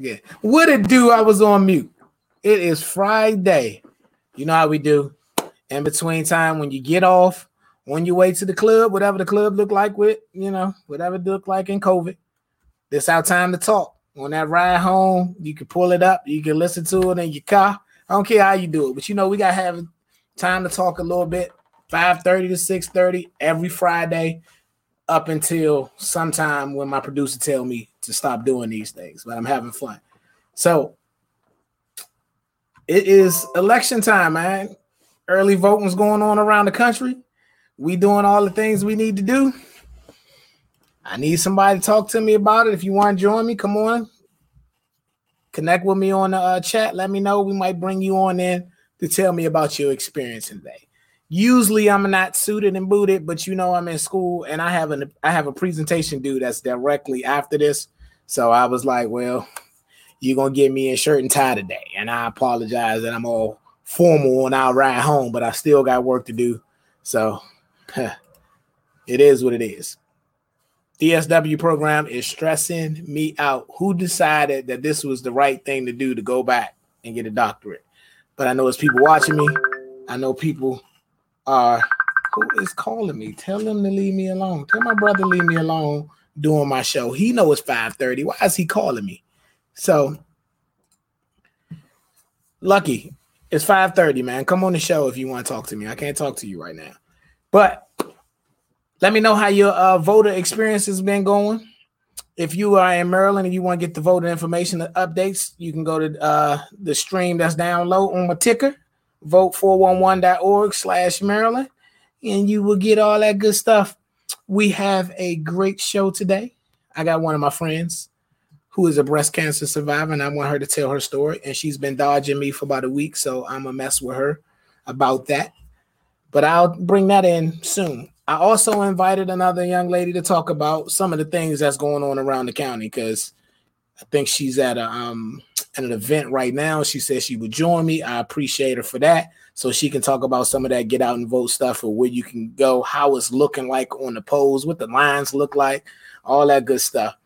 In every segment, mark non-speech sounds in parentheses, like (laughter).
Yeah. What it do? I was on mute. It is Friday. You know how we do. In between time when you get off, on your way to the club, whatever the club look like with, you know, whatever it look like in COVID. This our time to talk. On that ride home, you can pull it up, you can listen to it in your car. I don't care how you do it, but you know, we gotta have time to talk a little bit. 5:30 to 6:30 every Friday up until sometime when my producer tell me to stop doing these things, but I'm having fun. So it is election time, man. Early voting's going on around the country. We doing all the things we need to do. I need somebody to talk to me about it. If you want to join me, come on. Connect with me on the uh, chat. Let me know. We might bring you on in to tell me about your experience today. Usually I'm not suited and booted, but you know I'm in school and I have an I have a presentation due that's directly after this. So I was like, well, you're gonna get me a shirt and tie today. And I apologize that I'm all formal on our ride home, but I still got work to do. So (laughs) it is what it is. DSW program is stressing me out. Who decided that this was the right thing to do to go back and get a doctorate? But I know it's people watching me. I know people are who is calling me? Tell them to leave me alone. Tell my brother leave me alone doing my show. He know it's 5:30. Why is he calling me? So lucky. It's 5:30, man. Come on the show if you want to talk to me. I can't talk to you right now. But let me know how your uh, voter experience has been going. If you are in Maryland and you want to get the voter information updates, you can go to uh, the stream that's down low on my ticker vote411.org slash Maryland, and you will get all that good stuff. We have a great show today. I got one of my friends who is a breast cancer survivor, and I want her to tell her story. And she's been dodging me for about a week, so I'm gonna mess with her about that. But I'll bring that in soon. I also invited another young lady to talk about some of the things that's going on around the county because I think she's at a um at an event right now. She said she would join me. I appreciate her for that. So she can talk about some of that get out and vote stuff or where you can go, how it's looking like on the polls, what the lines look like, all that good stuff.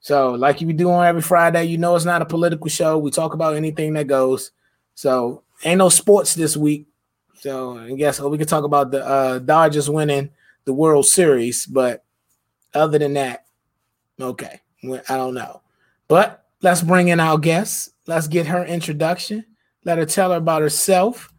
So, like you do on every Friday, you know it's not a political show. We talk about anything that goes. So ain't no sports this week. So I guess we could talk about the uh, Dodgers winning the World Series, but other than that, okay, I don't know. But let's bring in our guest. Let's get her introduction. Let her tell her about herself.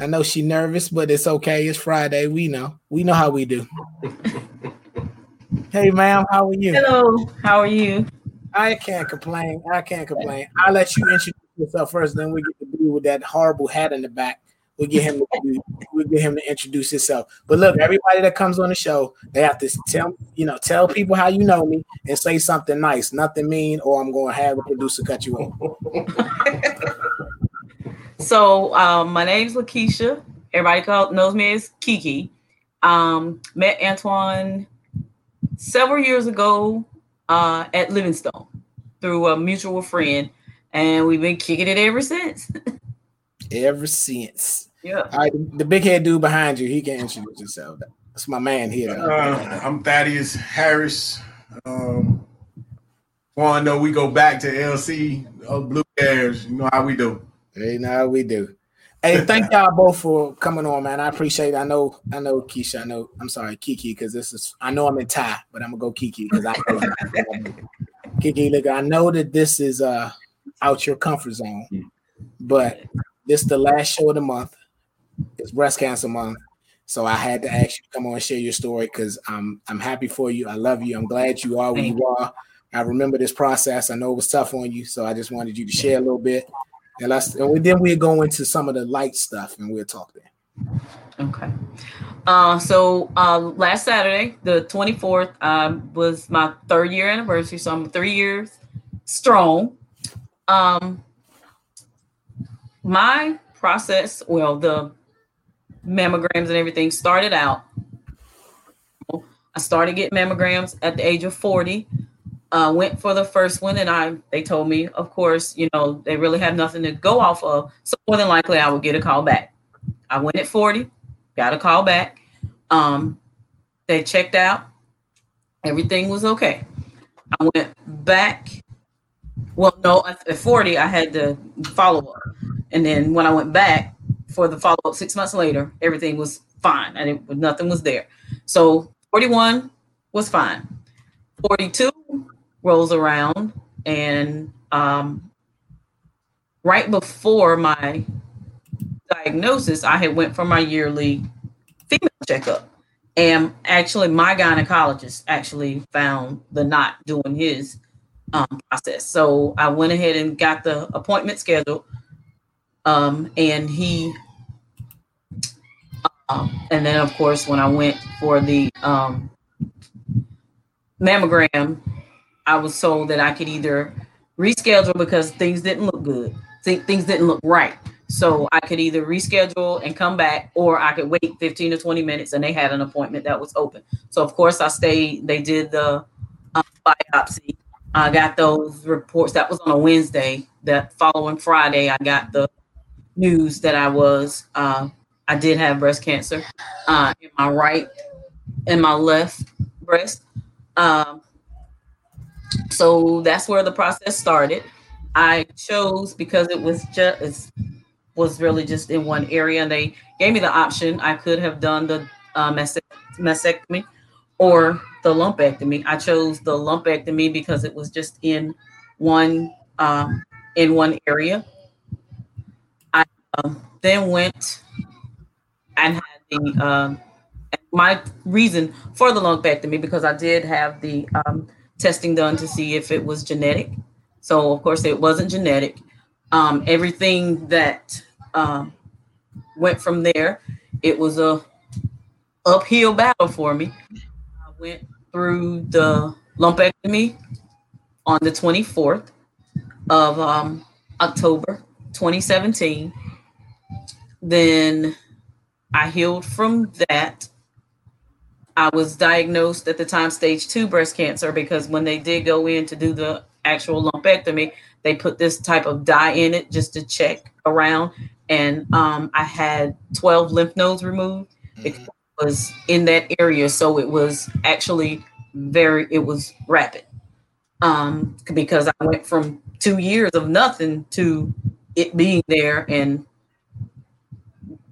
I know she's nervous, but it's okay. It's Friday. We know. We know how we do. (laughs) hey, ma'am, how are you? Hello. How are you? I can't complain. I can't complain. I'll let you introduce yourself first, then we get to do with that horrible hat in the back. We'll get him to we'll get him to introduce himself. But look, everybody that comes on the show, they have to tell you know tell people how you know me and say something nice, nothing mean, or I'm going to have the producer cut you off. (laughs) so um, my name's Lakeisha. Everybody called, knows me as Kiki. Um, met Antoine several years ago uh, at Livingstone through a mutual friend, and we've been kicking it ever since. (laughs) ever since. Yeah. All right, the, the big head dude behind you, he can introduce himself. That's my man here. Uh, I'm Thaddeus Harris. Um, want to know we go back to LC uh, Blue Bears. You know how we do. Hey, now we do. Hey, thank (laughs) y'all both for coming on, man. I appreciate it. I know, I know, Keisha. I know. I'm sorry, Kiki, because this is. I know I'm in tie, but I'm gonna go Kiki because I. Kiki, look, I know that this is uh out your comfort zone, but this is the last show of the month. It's breast cancer month. So I had to ask you to come on and share your story because I'm I'm happy for you. I love you. I'm glad you are where you are. I remember this process. I know it was tough on you, so I just wanted you to share a little bit. And let's and then we'll go into some of the light stuff and we'll talk there. Okay. Uh, so uh, last Saturday, the 24th, um, was my third year anniversary. So I'm three years strong. Um, my process, well, the mammograms and everything started out. I started getting mammograms at the age of 40. Uh, went for the first one, and I they told me, of course, you know, they really have nothing to go off of. So more than likely, I would get a call back. I went at 40, got a call back. Um, they checked out, everything was okay. I went back Well, no, at 40, I had to follow up. And then when I went back for the follow up six months later, everything was fine. I didn't, nothing was there. So 41 was fine. 42 rolls around, and um, right before my diagnosis, I had went for my yearly female checkup. And actually, my gynecologist actually found the knot doing his um, process. So I went ahead and got the appointment scheduled. Um, and he, um, and then of course, when I went for the um, mammogram, I was told that I could either reschedule because things didn't look good, Th- things didn't look right. So I could either reschedule and come back, or I could wait 15 to 20 minutes, and they had an appointment that was open. So of course I stayed. They did the uh, biopsy. I got those reports. That was on a Wednesday. That following Friday, I got the news that I was uh, I did have breast cancer uh, in my right and my left breast. Um, so that's where the process started. I chose because it was just was really just in one area, and they gave me the option. I could have done the uh, mastectomy or the lumpectomy. I chose the lumpectomy because it was just in one um, in one area. Um, then went and had the um, my reason for the lumpectomy because I did have the um, testing done to see if it was genetic. So of course it wasn't genetic. Um, everything that um, went from there, it was a uphill battle for me. I went through the lumpectomy on the 24th of um, October 2017. Then I healed from that. I was diagnosed at the time stage two breast cancer because when they did go in to do the actual lumpectomy, they put this type of dye in it just to check around. And um, I had 12 lymph nodes removed. Mm-hmm. It was in that area. So it was actually very, it was rapid um, because I went from two years of nothing to it being there and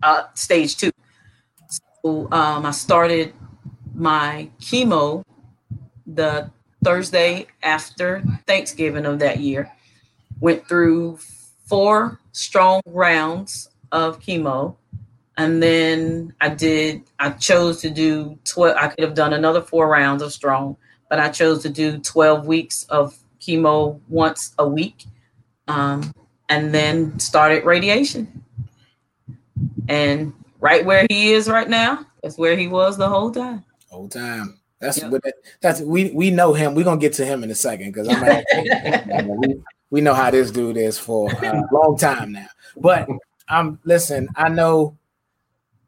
uh, stage two. So um, I started my chemo the Thursday after Thanksgiving of that year. Went through four strong rounds of chemo. And then I did, I chose to do 12, I could have done another four rounds of strong, but I chose to do 12 weeks of chemo once a week. Um, and then started radiation. And right where he is right now, that's where he was the whole time whole time. That's yep. what that's we we know him. We're gonna get to him in a second because I'm (laughs) we, we know how this dude is for a long time now. But I'm um listen, I know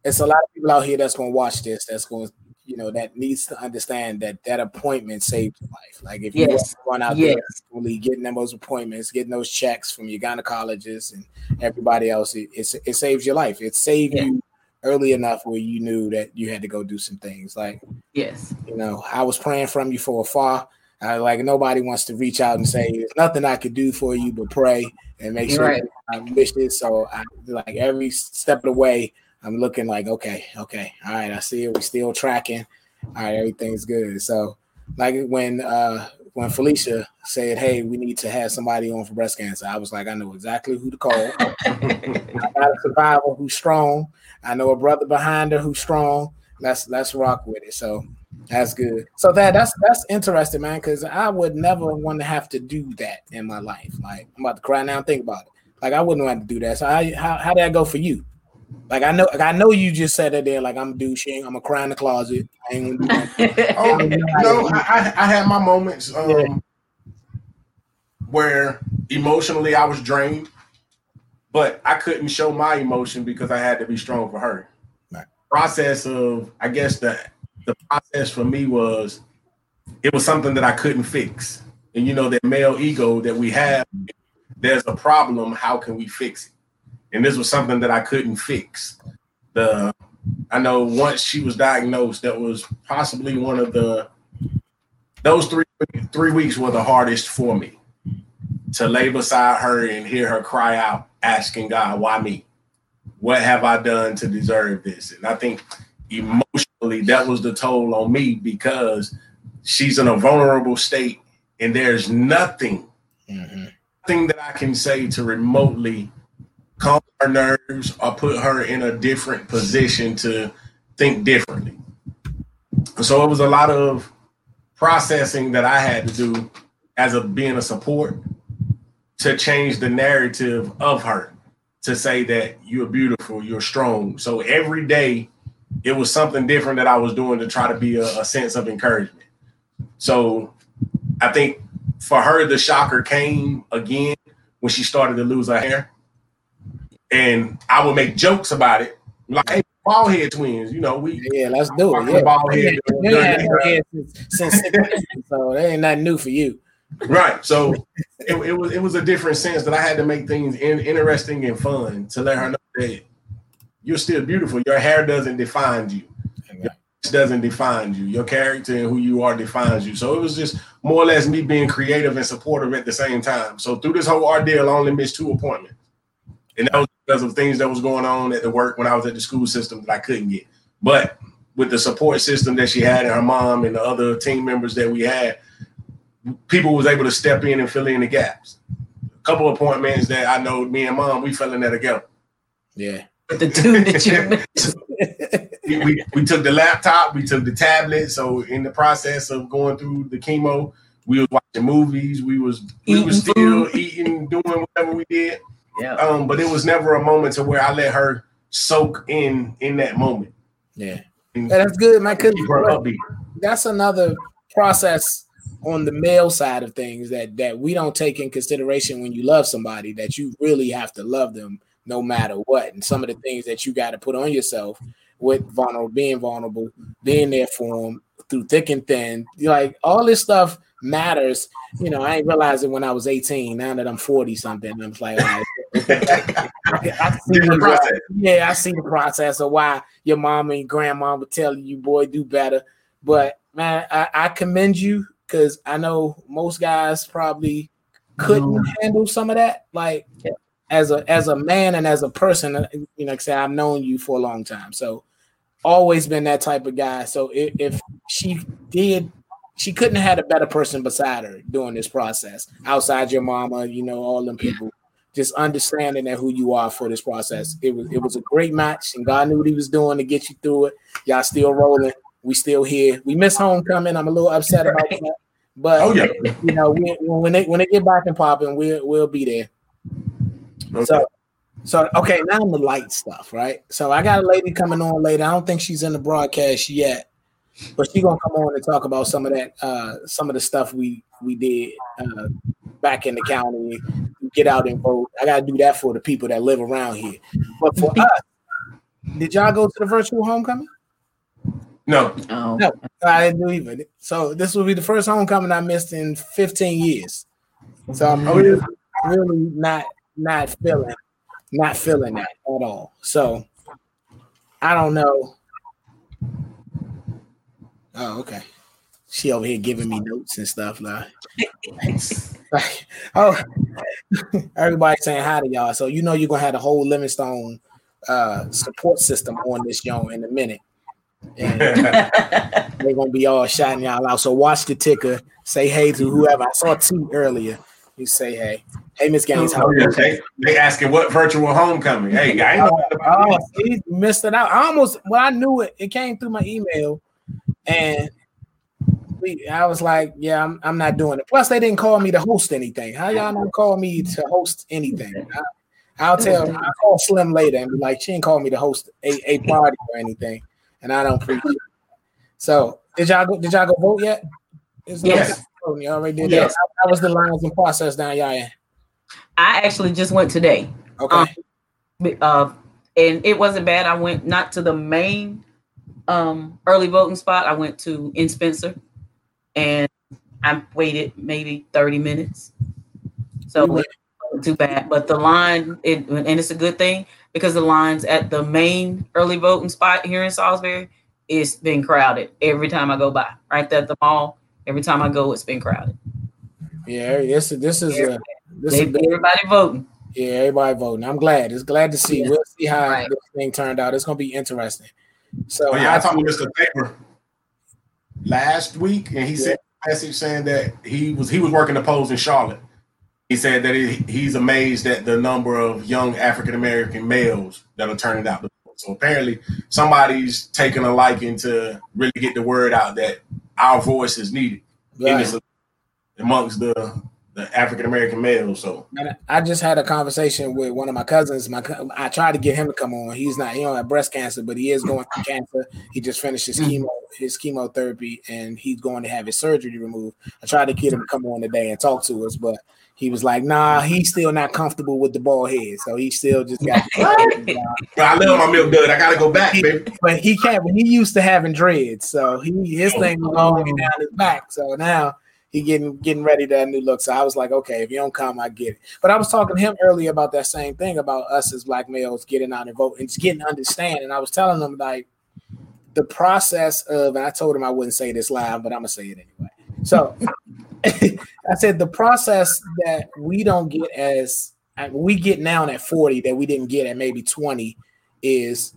it's a lot of people out here that's gonna watch this, that's gonna you know that needs to understand that that appointment saved your life. Like if you yes. run out yes. there, really getting those appointments, getting those checks from your gynecologist and everybody else, it, it, it saves your life. It saved yeah. you early enough where you knew that you had to go do some things. Like, yes, you know, I was praying from you for afar. I, like nobody wants to reach out and say there's nothing I could do for you but pray and make sure right. I wish this. So I like every step of the way, I'm looking like, okay, okay, all right, I see it. We're still tracking. All right, everything's good. So like when uh when Felicia said, "Hey, we need to have somebody on for breast cancer," I was like, "I know exactly who to call. I got a survivor who's strong. I know a brother behind her who's strong. Let's let's rock with it." So that's good. So that that's that's interesting, man. Because I would never want to have to do that in my life. Like I'm about to cry now. Think about it. Like I wouldn't want to do that. So how how, how did that go for you? Like I know, like I know you just said it there. Like I'm douching. I'm gonna cry in the closet. I ain't gonna do that. (laughs) oh no, I, I had my moments um, yeah. where emotionally I was drained, but I couldn't show my emotion because I had to be strong for her. Right. Process of, I guess the the process for me was it was something that I couldn't fix, and you know that male ego that we have. There's a problem. How can we fix it? And this was something that I couldn't fix. The I know once she was diagnosed, that was possibly one of the those three three weeks were the hardest for me to lay beside her and hear her cry out, asking God, why me? What have I done to deserve this? And I think emotionally that was the toll on me because she's in a vulnerable state and there's nothing, mm-hmm. nothing that I can say to remotely calm her nerves or put her in a different position to think differently. So it was a lot of processing that I had to do as a being a support to change the narrative of her to say that you're beautiful, you're strong. So every day it was something different that I was doing to try to be a, a sense of encouragement. So I think for her, the shocker came again when she started to lose her hair. And I would make jokes about it. Like, hey, ballhead twins, you know, we yeah, let's do it. Yeah. Ball head, yeah, since, since (laughs) so that ain't nothing new for you. Right. So it, it, was it was a different sense that I had to make things in, interesting and fun to let her know that you're still beautiful. Your hair doesn't define you. Your doesn't define you. Your character and who you are defines you. So it was just more or less me being creative and supportive at the same time. So through this whole ordeal, I only missed two appointments. And that was because of things that was going on at the work when I was at the school system that I couldn't get. But with the support system that she had and her mom and the other team members that we had, people was able to step in and fill in the gaps. A couple appointments that I know me and mom, we fell in there together. Yeah. The two that you (laughs) we, we, we took the laptop, we took the tablet. So in the process of going through the chemo, we was watching movies, we was we eating was still eating, doing whatever we did. Yeah. Um, but it was never a moment to where I let her soak in in that moment. Yeah. And that's good, man. Cause that's another process on the male side of things that that we don't take in consideration when you love somebody that you really have to love them no matter what and some of the things that you got to put on yourself with vulnerable being vulnerable being there for them through thick and thin like all this stuff matters you know i ain't realizing when i was 18 now that i'm 40 something i'm like I, (laughs) I see the, yeah i see the process of why your mom and grandma would tell you boy do better but man I, I commend you because I know most guys probably couldn't mm. handle some of that. Like yeah. as a as a man and as a person, uh, you know, like I say I've known you for a long time, so always been that type of guy. So if, if she did, she couldn't have had a better person beside her during this process, outside your mama, you know, all them people. Just understanding that who you are for this process. It was it was a great match, and God knew what He was doing to get you through it. Y'all still rolling we still here. We miss homecoming. I'm a little upset about that. But oh, yeah. you know, we, when they when they get back and popping, we'll we'll be there. Okay. So so okay, now the light stuff, right? So I got a lady coming on later. I don't think she's in the broadcast yet, but she's gonna come on and talk about some of that, uh, some of the stuff we we did uh, back in the county. Get out and vote. I gotta do that for the people that live around here. But for us, did y'all go to the virtual homecoming? No. Oh. No, I didn't do even. So this will be the first homecoming I missed in 15 years. So I'm really, really not not feeling not feeling that at all. So I don't know. Oh, okay. She over here giving me notes and stuff like, like (laughs) oh (laughs) everybody saying hi to y'all. So you know you're gonna have the whole Livingstone uh support system on this young in a minute. And (laughs) they're gonna be all shouting y'all out. So watch the ticker. Say hey to whoever. I saw T earlier. You say hey. Hey, Miss Gaines, how are you? They, they asking what virtual homecoming. Hey, I ain't know oh, see, missed it out. I almost well, I knew it. It came through my email, and we, I was like, yeah, I'm, I'm not doing it. Plus, they didn't call me to host anything. How y'all not call me to host anything? I, will tell. I'll call Slim later and be like, she didn't call me to host a, a party or anything and I don't appreciate it. So did y'all go, did y'all go vote yet? Is yes. You already did yes. that. How was the lines and process down y'all in? I actually just went today. Okay. Um, uh, and it wasn't bad. I went not to the main um, early voting spot. I went to in Spencer, and I waited maybe 30 minutes. So it wasn't too bad. But the line, it, and it's a good thing because the lines at the main early voting spot here in Salisbury it's been crowded every time I go by. Right there at the mall, every time I go, it's been crowded. Yeah, this this is a This they, everybody voting. Yeah, everybody voting. I'm glad. It's glad to see. Yeah. We'll see how right. this thing turned out. It's gonna be interesting. So oh, yeah, I, I talked to Mr. Faber last week, and he yeah. sent a message saying that he was he was working the polls in Charlotte. He said that it, he's amazed at the number of young African American males that are turning out. So apparently, somebody's taking a liking to really get the word out that our voice is needed right. amongst the the African American male. So I just had a conversation with one of my cousins. My I tried to get him to come on. He's not he don't have breast cancer, but he is going through (laughs) cancer. He just finished his chemo his chemotherapy and he's going to have his surgery removed. I tried to get him to come on today and talk to us, but he was like, "Nah, he's still not comfortable with the bald head, so he still just got." (laughs) I love my milk good. I gotta go back, he, baby. But he can't. When he used to having dreads, so he his oh. thing was long down his back. So now he getting getting ready to a new look. So I was like, okay, if you don't come, I get it. But I was talking to him earlier about that same thing about us as black males getting out and vote and just getting understand. And I was telling him like the process of, and I told him I wouldn't say this live, but I'm gonna say it anyway. So (laughs) I said the process that we don't get as uh, we get now at 40 that we didn't get at maybe 20 is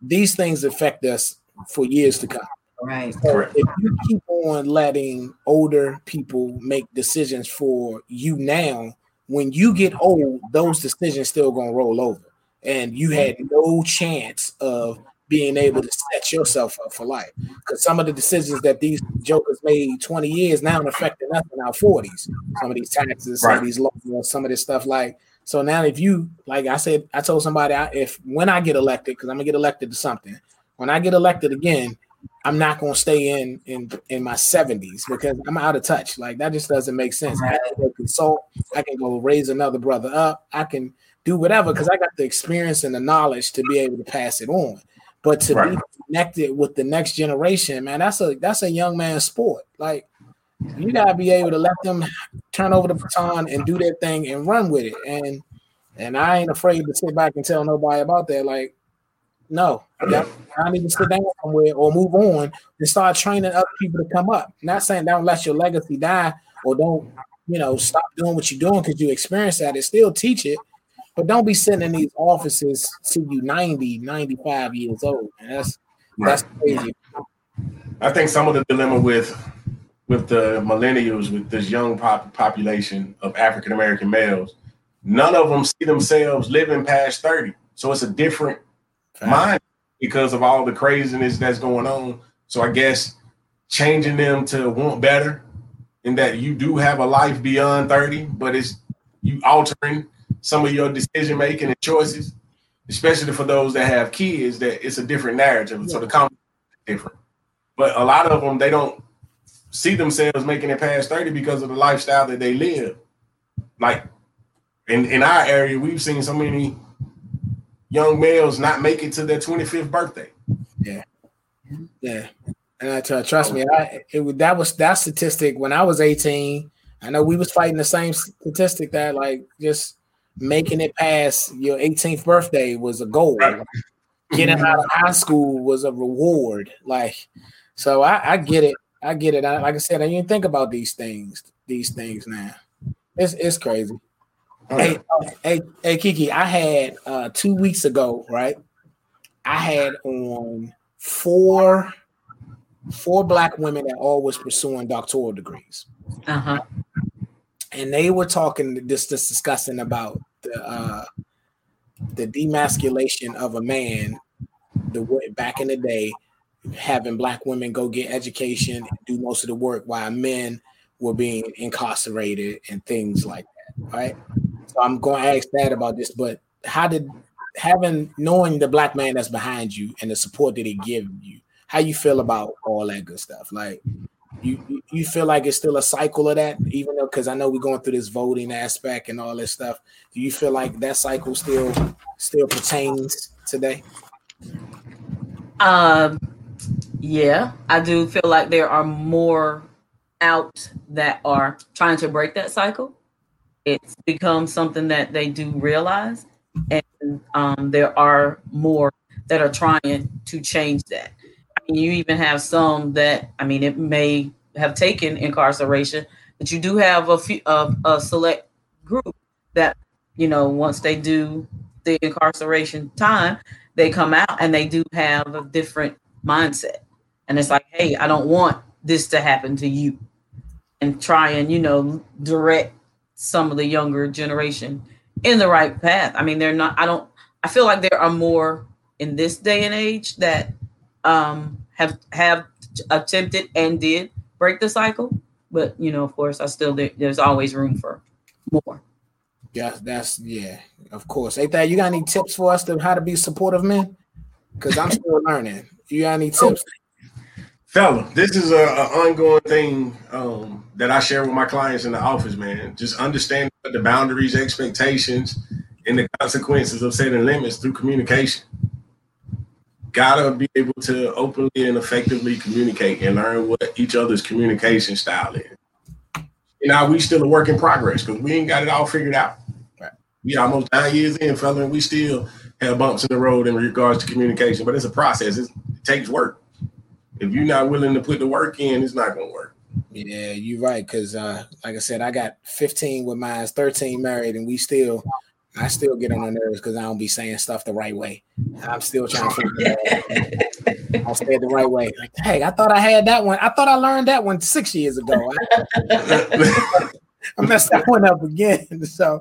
these things affect us for years to come. Right. So if you keep on letting older people make decisions for you now, when you get old, those decisions still gonna roll over, and you had no chance of being able to set yourself up for life. Because some of the decisions that these jokers made 20 years now affecting us in our 40s. Some of these taxes, some of these laws, some of this stuff. Like, so now if you, like I said, I told somebody, I, if when I get elected, because I'm gonna get elected to something, when I get elected again, I'm not gonna stay in in in my 70s because I'm out of touch. Like that just doesn't make sense. I can go consult, I can go raise another brother up, I can do whatever because I got the experience and the knowledge to be able to pass it on. But to right. be connected with the next generation, man, that's a that's a young man's sport. Like you gotta be able to let them turn over the baton and do their thing and run with it. And and I ain't afraid to sit back and tell nobody about that. Like, no, I need to sit down somewhere or move on and start training other people to come up. Not saying don't let your legacy die or don't, you know, stop doing what you're doing because you experience that. It still teach it, but don't be sitting in these offices till you 90, 95 years old. Man. That's right. that's crazy. I think some of the dilemma with with the millennials, with this young pop- population of African American males, none of them see themselves living past 30. So it's a different Mind because of all the craziness that's going on. So I guess changing them to want better in that you do have a life beyond 30, but it's you altering some of your decision making and choices, especially for those that have kids, that it's a different narrative. Yeah. So the comment different. But a lot of them they don't see themselves making it past 30 because of the lifestyle that they live. Like in, in our area, we've seen so many young males not make it to their 25th birthday. Yeah. Yeah. And I tell, trust me, I it that was that statistic when I was 18. I know we was fighting the same statistic that like just making it past your 18th birthday was a goal. Right. Getting out of high school was a reward. Like, so I, I get it. I get it. I, like I said, I didn't think about these things. These things now. It's it's crazy. Hey, hey, hey, Kiki. I had uh two weeks ago, right? I had on four four black women that all was pursuing doctoral degrees. Uh-huh and they were talking just, just discussing about the uh, the demasculation of a man the way back in the day having black women go get education and do most of the work while men were being incarcerated and things like that right so i'm going to ask that about this but how did having knowing the black man that's behind you and the support that he give you how you feel about all that good stuff like you you feel like it's still a cycle of that, even though because I know we're going through this voting aspect and all this stuff. Do you feel like that cycle still still pertains today? Um, yeah, I do feel like there are more out that are trying to break that cycle. It's become something that they do realize, and um, there are more that are trying to change that. You even have some that I mean, it may have taken incarceration, but you do have a few a, a select group that you know once they do the incarceration time, they come out and they do have a different mindset, and it's like, hey, I don't want this to happen to you, and try and you know direct some of the younger generation in the right path. I mean, they're not. I don't. I feel like there are more in this day and age that um, have have attempted and did break the cycle. But you know, of course, I still there's always room for more. Yeah, that's yeah, of course. Hey, that you got any tips for us to how to be supportive men? Because I'm still learning. You got any tips? Fella, this is a, a ongoing thing um, that I share with my clients in the office, man. Just understand the boundaries, expectations, and the consequences of setting limits through communication gotta be able to openly and effectively communicate and learn what each other's communication style is. You know, we still a work in progress because we ain't got it all figured out. We almost nine years in, fella, and we still have bumps in the road in regards to communication. But it's a process. It's, it takes work. If you're not willing to put the work in, it's not gonna work. Yeah, you're right. Cause uh, like I said, I got 15 with mine, 13 married, and we still I still get on the nerves because I don't be saying stuff the right way. I'm still trying to figure it out. (laughs) I'll say it the right way. Like, hey, I thought I had that one. I thought I learned that one six years ago. I, (laughs) (laughs) I messed that one up again. So,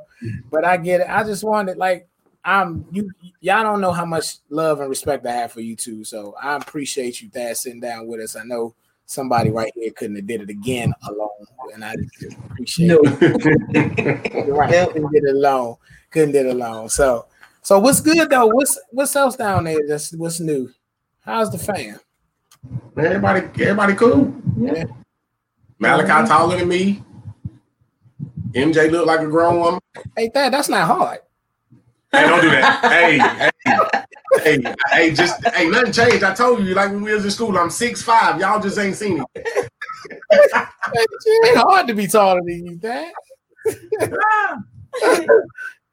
but I get it. I just wanted like I'm you y'all don't know how much love and respect I have for you too. So I appreciate you that sitting down with us. I know somebody right here couldn't have did it again alone, and I appreciate no. it. right, couldn't did it alone couldn't get alone. So, so what's good though? What's what's else down there? That's what's new. How's the fam? Everybody, everybody cool. Yeah. Malachi mm-hmm. taller than me. MJ look like a grown woman. Hey, that that's not hard. Hey, don't do that. hey, hey, hey, hey, just hey, nothing changed. I told you, like when we was in school, I'm six five. Y'all just ain't seen it. it ain't hard to be taller than you, Dad. (laughs)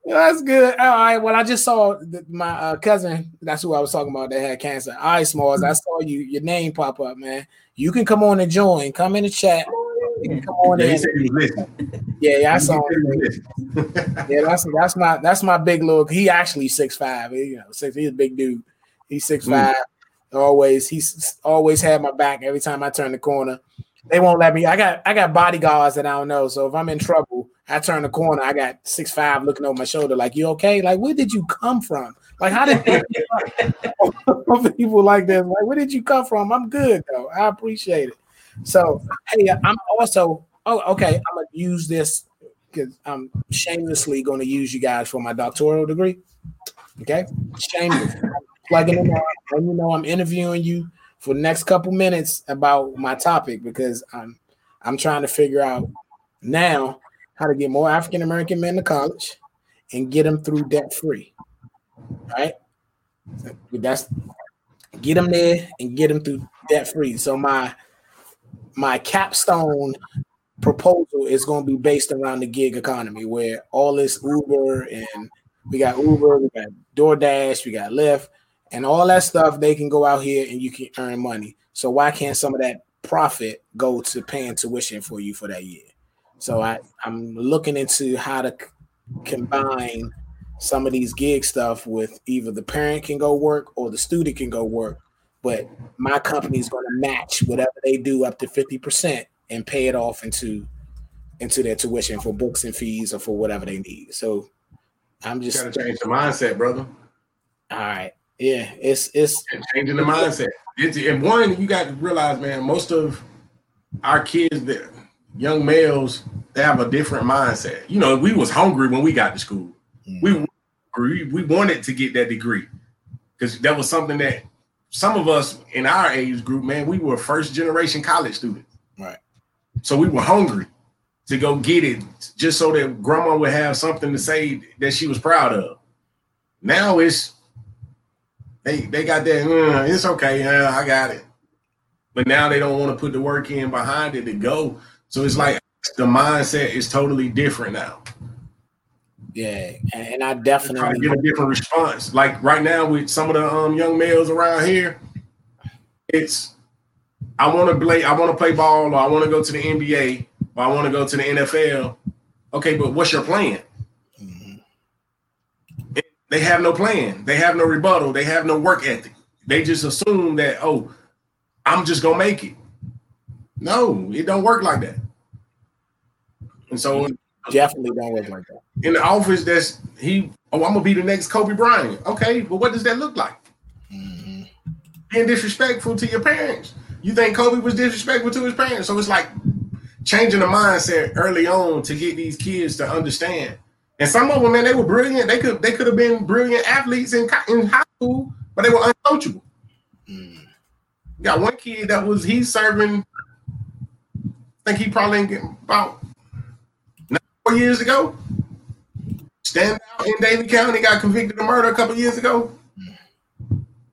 That's good. All right. Well, I just saw my uh, cousin. That's who I was talking about. That had cancer. All right, Smalls. I saw you. Your name pop up, man. You can come on and join. Come in the chat. Come on yeah, in. (laughs) Yeah, yeah, I saw him. (laughs) yeah, that's that's my that's my big look. He actually six five. You know, six. He's a big dude. He's six mm. five. Always. He's always had my back every time I turn the corner. They won't let me. I got I got bodyguards that I don't know. So if I'm in trouble I turn the corner, I got six five looking over my shoulder, like, you okay? Like, where did you come from? Like, how did people (laughs) like this? Like, where did you come from? I'm good though. I appreciate it. So, hey, I'm also oh, okay. I'm gonna use this because I'm shamelessly going to use you guys for my doctoral degree. Okay, shameless. Plugging in, and you know I'm interviewing you for the next couple minutes about my topic because I'm I'm trying to figure out now how to get more African American men to college and get them through debt free. Right? That's get them there and get them through debt free. So my my capstone proposal is going to be based around the gig economy where all this Uber and we got Uber, we got DoorDash, we got Lyft, and all that stuff they can go out here and you can earn money. So why can't some of that profit go to paying tuition for you for that year? So I, I'm looking into how to c- combine some of these gig stuff with either the parent can go work or the student can go work, but my company is going to match whatever they do up to 50% and pay it off into into their tuition for books and fees or for whatever they need. So I'm just gotta change the mindset, brother. All right. Yeah, it's it's changing the mindset. It's, and one, you got to realize, man, most of our kids that young males they have a different mindset. You know, we was hungry when we got to school. Mm. We we wanted to get that degree because that was something that some of us in our age group, man, we were first generation college students. Right. So we were hungry to go get it just so that grandma would have something to say that she was proud of. Now it's they they got that, mm, it's okay, yeah, I got it. But now they don't want to put the work in behind it to go. So it's like the mindset is totally different now. Yeah, and I definitely get a different response. Like right now with some of the um, young males around here, it's I want to play, I want to play ball, or I want to go to the NBA, or I want to go to the NFL. Okay, but what's your plan? they have no plan, they have no rebuttal, they have no work ethic. They just assume that, oh, I'm just gonna make it. No, it don't work like that. And so definitely don't work like that. In the office, that's he. Oh, I'm gonna be the next Kobe Bryant. Okay, but what does that look like? Mm-hmm. Being disrespectful to your parents. You think Kobe was disrespectful to his parents? So it's like changing the mindset early on to get these kids to understand. And some of them, man, they were brilliant. They could they could have been brilliant athletes in, in high school, but they were uncoachable. Mm. Got one kid that was he's serving. I think he probably about four years ago. Stand out in Davie County got convicted of murder a couple years ago.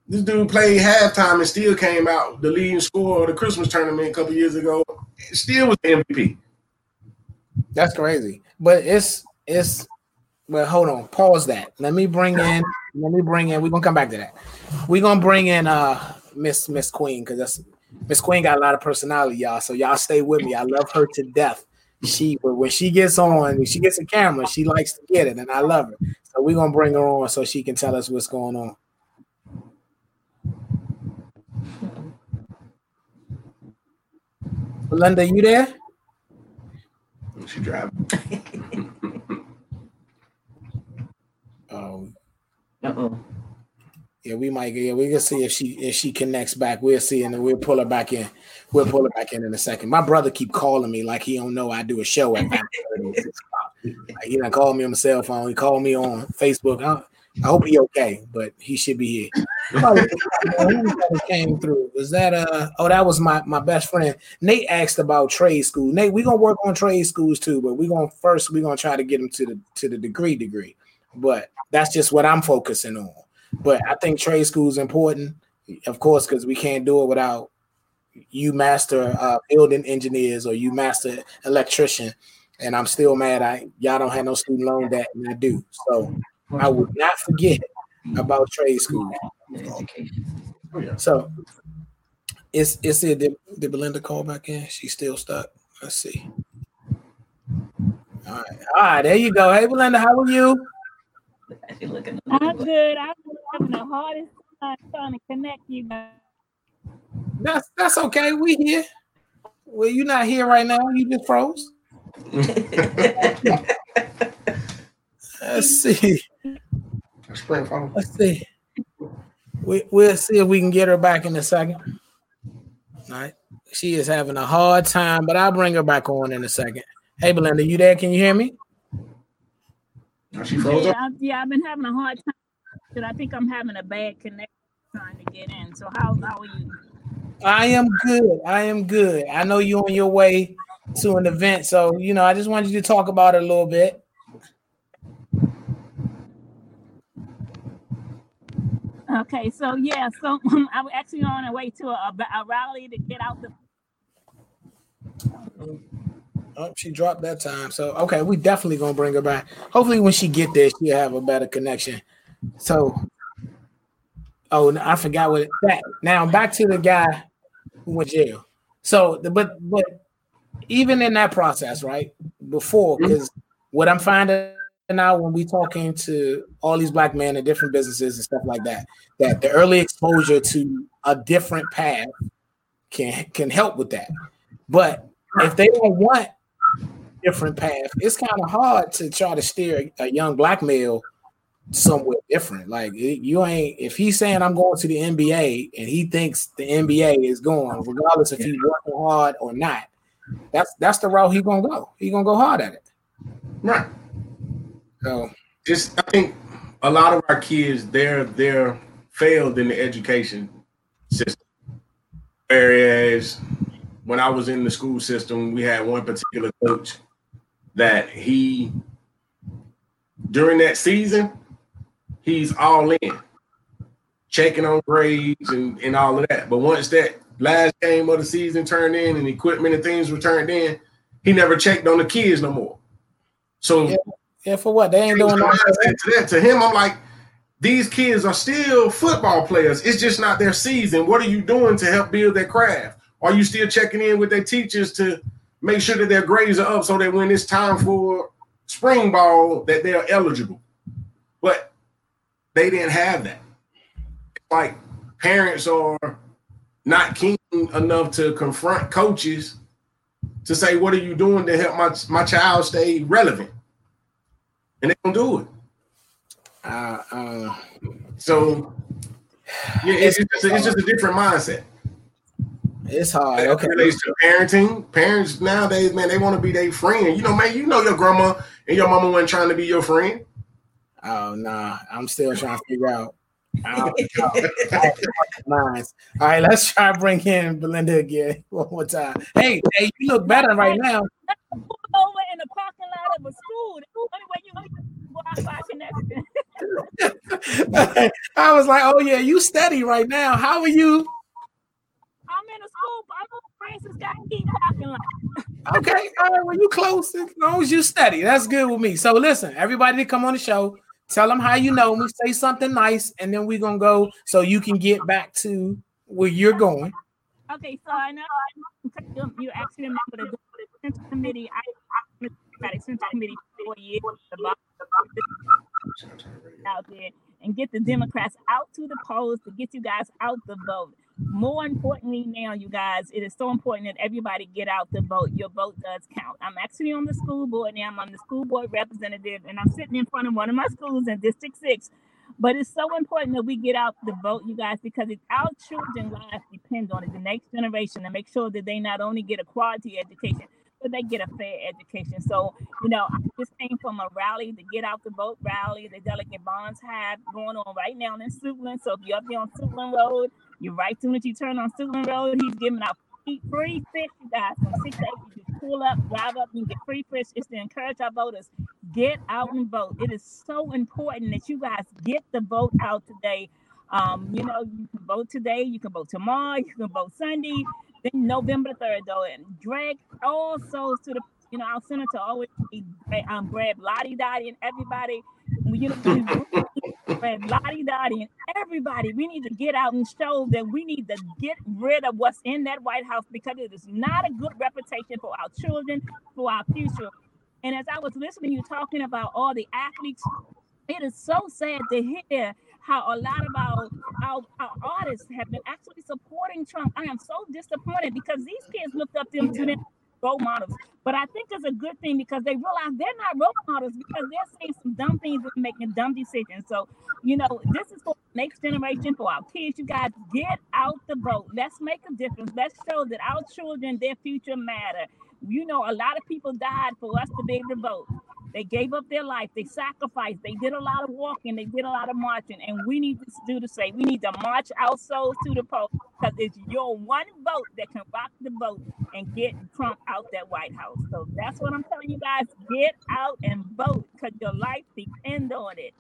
This dude played halftime and still came out the leading scorer of the Christmas tournament a couple years ago. Still was MVP. That's crazy. But it's it's well, hold on, pause that. Let me bring in, let me bring in, we're gonna come back to that. We're gonna bring in uh Miss Miss Queen because that's Miss Queen got a lot of personality, y'all. So y'all stay with me. I love her to death. She but when she gets on, when she gets a camera, she likes to get it, and I love her. So we're gonna bring her on so she can tell us what's going on. Belinda, you there? She driving. oh. (laughs) Um, Uh-oh. Yeah, we might. Yeah, we can see if she if she connects back. We'll see, and then we'll pull her back in. We'll pull it back in in a second. My brother keep calling me like he don't know I do a show at 5 like, He done called me on my cell phone. He called me on Facebook. I, I hope he okay, but he should be here. (laughs) came through. Was that uh oh that was my my best friend. Nate asked about trade school. Nate, we're gonna work on trade schools too, but we're gonna first we're gonna try to get him to the to the degree degree. But that's just what I'm focusing on. But I think trade school is important, of course, because we can't do it without you master uh, building engineers or you master electrician. And I'm still mad I y'all don't have no student loan debt, and I do. So I would not forget about trade school. So it's it's it. Did, did Belinda call back in? She's still stuck. Let's see. All right, all right, there you go. Hey Belinda, how are you? I'm good. I'm having the hardest time trying to connect you guys. That's that's okay. We here. Well, you're not here right now. You just froze. (laughs) Let's see. Let's see. We we'll see if we can get her back in a second. All right. She is having a hard time, but I'll bring her back on in a second. Hey Belinda, you there? Can you hear me? she froze yeah, yeah, I've been having a hard time. But I think I'm having a bad connection trying to get in. So how how are you? I am good. I am good. I know you're on your way to an event, so you know I just wanted you to talk about it a little bit. Okay, so yeah, so um, I'm actually on the way to a, a rally to get out the. Oh, she dropped that time. So okay, we definitely gonna bring her back. Hopefully, when she get there, she'll have a better connection. So, oh, I forgot what that. Now back to the guy who went jail. So, but but even in that process, right before, because mm-hmm. what I'm finding now when we talking to all these black men in different businesses and stuff like that, that the early exposure to a different path can can help with that. But if they don't want different path, it's kind of hard to try to steer a young black male somewhere different. Like you ain't if he's saying I'm going to the NBA and he thinks the NBA is going, regardless if he's working hard or not. That's that's the route he's gonna go. He's gonna go hard at it. Right. So just I think a lot of our kids they're they're failed in the education system. Whereas when I was in the school system, we had one particular coach that he during that season, he's all in, checking on grades and, and all of that. But once that last game of the season turned in and equipment and things were turned in, he never checked on the kids no more. So yeah. Yeah, for what? They ain't doing. To, that. to him, I'm like, these kids are still football players. It's just not their season. What are you doing to help build their craft? Are you still checking in with their teachers to make sure that their grades are up so that when it's time for spring ball that they're eligible? But they didn't have that. Like parents are not keen enough to confront coaches to say, "What are you doing to help my my child stay relevant?" And they don't do it. Uh, uh, so yeah, it's, it's, just, it's just a different mindset. It's hard. Okay. Relates to parenting. Parents nowadays, man, they want to be their friend. You know, man, you know your grandma and your mama wasn't trying to be your friend. Oh nah, I'm still trying to figure out. All right, let's try to bring in Belinda again (laughs) one more time. Hey, hey, you look better right now. Over in the parking lot of a school. The only way you Wi-Fi connection. (laughs) I was like, oh yeah, you steady right now. How are you? I'm in a school. I'm on Francis Scott Key parking lot. okay, all right. Well, you close as long as you steady. That's good with me. So listen, everybody to come on the show. Tell them how you know me. Say something nice, and then we're gonna go so you can get back to where you're going. Okay, so I know you asked actually remember the Central Committee. I about the Central Committee for years out there and get the Democrats out to the polls to get you guys out the vote. More importantly, now, you guys, it is so important that everybody get out the vote. Your vote does count. I'm actually on the school board now. I'm on the school board representative, and I'm sitting in front of one of my schools in District 6. But it's so important that we get out the vote, you guys, because it's our children's lives depend on it, the next generation, to make sure that they not only get a quality education, but they get a fair education. So, you know, I just came from a rally, to get out the vote rally, the Delegate Bonds have going on right now in Suitland. So if you're up there on Suitland Road, you're right soon as you turn on Suitland Road, he's giving out free, fish, you guys, from six to eight. You just pull up, drive up, and get free fish. It's to encourage our voters. Get out and vote. It is so important that you guys get the vote out today. Um, you know, you can vote today, you can vote tomorrow, you can vote Sunday, then November 3rd, though, and drag all souls to the, you know, our senator always um, Brad Lottie Dottie and everybody. You (laughs) know, (laughs) Brad Lottie Dottie and everybody. We need to get out and show that we need to get rid of what's in that White House because it is not a good reputation for our children, for our future. And as I was listening, to you talking about all the athletes, it is so sad to hear how a lot of our, our, our artists have been actually supporting Trump. I am so disappointed because these kids looked up to them role models. But I think it's a good thing because they realize they're not role models because they're saying some dumb things and making dumb decisions. So, you know, this is for next generation, for our kids. You guys get out the vote. Let's make a difference. Let's show that our children, their future matter. You know, a lot of people died for us to be able to vote. They gave up their life. They sacrificed. They did a lot of walking. They did a lot of marching. And we need to do the same. We need to march our souls to the poll because it's your one vote that can rock the boat and get Trump out that White House. So that's what I'm telling you guys. Get out and vote because your life depends on it.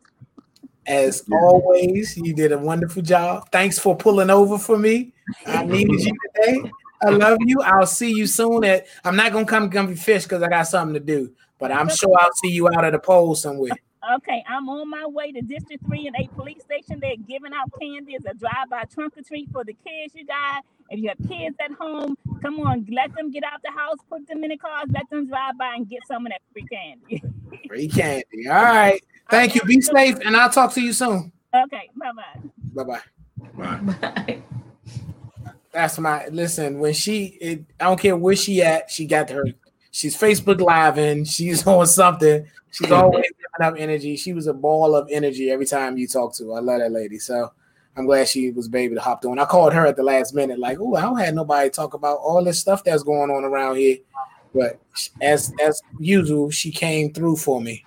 As always, you did a wonderful job. Thanks for pulling over for me. I needed you today. I love you. I'll see you soon. At I'm not gonna come Gumpy Fish because I got something to do. But I'm sure I'll see you out at the poll somewhere. Okay, I'm on my way to District 3 and 8 police station. They're giving out candy as a drive-by trunk or treat for the kids, you guys. If you have kids at home, come on, let them get out the house, put them in the cars, let them drive by and get some of that free candy. (laughs) free candy. All right. Thank you. Be safe, and I'll talk to you soon. Okay. Bye-bye. Bye-bye. Bye. That's my listen. When she, it, I don't care where she at. She got her she's Facebook Live and she's (laughs) on something. She's (laughs) always giving up energy. She was a ball of energy every time you talk to her. I love that lady. So I'm glad she was able to hop on. I called her at the last minute, like, oh, I don't had nobody talk about all this stuff that's going on around here. But as as usual, she came through for me.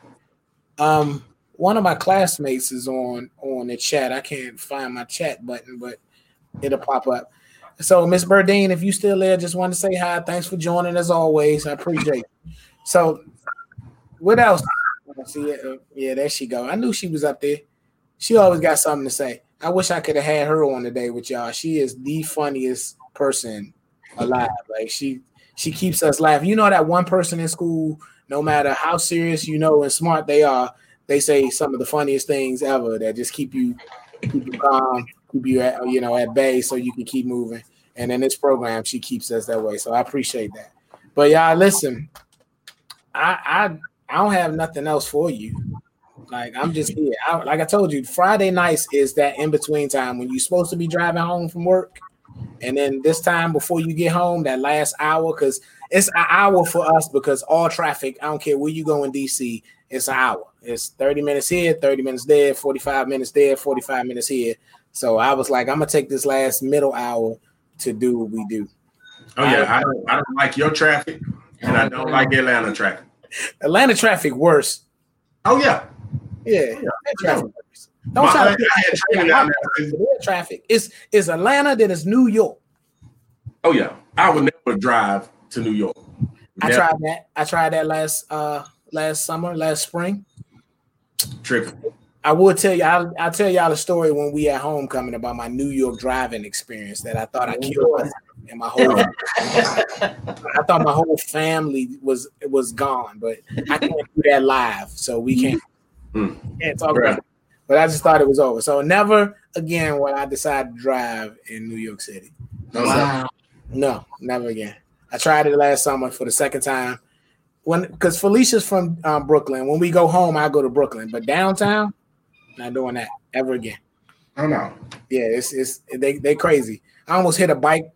Um, one of my classmates is on on the chat. I can't find my chat button, but it'll pop up. So, Miss Burdine, if you still there, just want to say hi. Thanks for joining as always. I appreciate. So, what else? See, yeah, there she go. I knew she was up there. She always got something to say. I wish I could have had her on today with y'all. She is the funniest person alive. Like she, she keeps us laughing. You know that one person in school, no matter how serious you know and smart they are, they say some of the funniest things ever that just keep you, keep you calm keep you at you know at bay so you can keep moving. And in this program, she keeps us that way. So I appreciate that. But y'all, listen, I I I don't have nothing else for you. Like I'm just here. I, like I told you, Friday nights is that in between time when you're supposed to be driving home from work, and then this time before you get home, that last hour, because it's an hour for us because all traffic. I don't care where you go in DC, it's an hour. It's 30 minutes here, 30 minutes there, 45 minutes there, 45 minutes here. So I was like, I'm gonna take this last middle hour to do what we do. Oh yeah, I don't, I don't like your traffic, and I don't like Atlanta traffic. Atlanta traffic worse. Oh yeah, yeah, traffic worse. Don't My, try to traffic. It's it's Atlanta, then it's New York. Oh yeah, I would never drive to New York. Never. I tried that. I tried that last uh last summer, last spring. Tripping. I will tell you, I'll, I'll, tell y'all a story when we at homecoming about my New York driving experience that I thought I oh, killed and my whole I thought my whole family was was gone, but I can't do that live, so we can't mm. can't talk right. about it. But I just thought it was over. So never again will I decide to drive in New York City. Wow. No, never again. I tried it last summer for the second time. When because Felicia's from um, Brooklyn. When we go home, I go to Brooklyn. But downtown, not doing that ever again. I don't know. Yeah, it's it's they they crazy. I almost hit a bike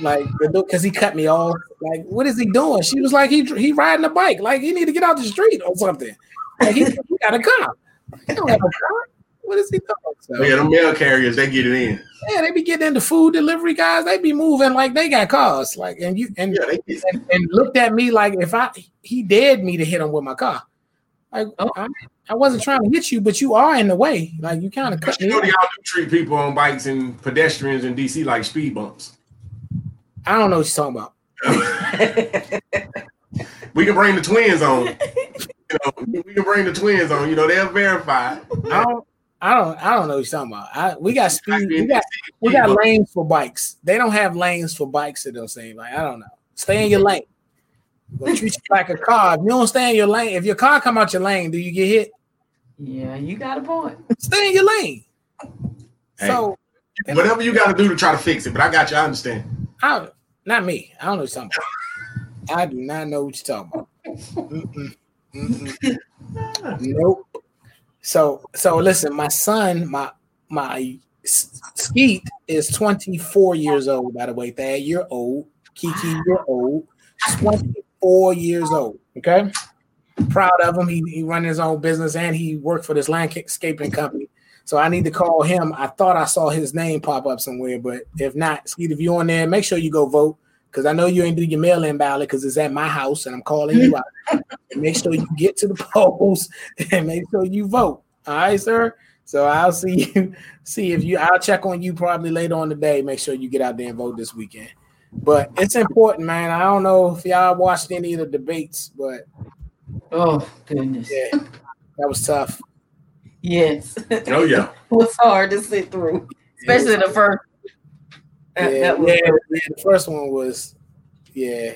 like because he cut me off. Like, what is he doing? She was like, he he riding a bike. Like, he need to get out the street or something. Like, he, he got a car. He don't have a car. What is he doing? So, yeah, the mail carriers they get it in. Yeah, they be getting into food delivery guys. They be moving like they got cars. Like, and you and, yeah, and, and looked at me like if I he dared me to hit him with my car. Like, oh. I, I, wasn't trying to hit you, but you are in the way. Like, you kind of cut. You know, y'all do treat people on bikes and pedestrians in DC like speed bumps. I don't know what you're talking about. (laughs) we can bring the twins on. You know, we can bring the twins on. You know, they'll verify. I don't. I don't. I don't know what you're talking about. I, we got speed. We got we got lanes for bikes. They don't have lanes for bikes. It don't seem like I don't know. Stay in your lane. Gonna treat you like a car. If you don't stay in your lane, if your car come out your lane, do you get hit? Yeah, you got a point. Stay in your lane. Hey, so whatever you got to do to try to fix it, but I got you. I understand. I not me. I don't know what you're talking about. I do not know what you're talking about. Mm-mm. Mm-mm. nope. So so listen, my son, my my Skeet is 24 years old, by the way. Thad, you're old. Kiki, you're old. 24 years old. Okay. Proud of him. He, he run his own business and he worked for this landscaping company. So I need to call him. I thought I saw his name pop up somewhere, but if not, Skeet, if you're on there, make sure you go vote because I know you ain't do your mail-in ballot because it's at my house and I'm calling you out. (laughs) make sure you get to the polls and make sure you vote. All right, sir. So I'll see (laughs) you. See if you. I'll check on you probably later on the day. Make sure you get out there and vote this weekend. But it's important, man. I don't know if y'all watched any of the debates, but oh goodness, yeah, that was tough. Yes. Oh yeah. (laughs) it was hard to sit through, especially the first. Yeah, yeah, yeah, the first one was, yeah,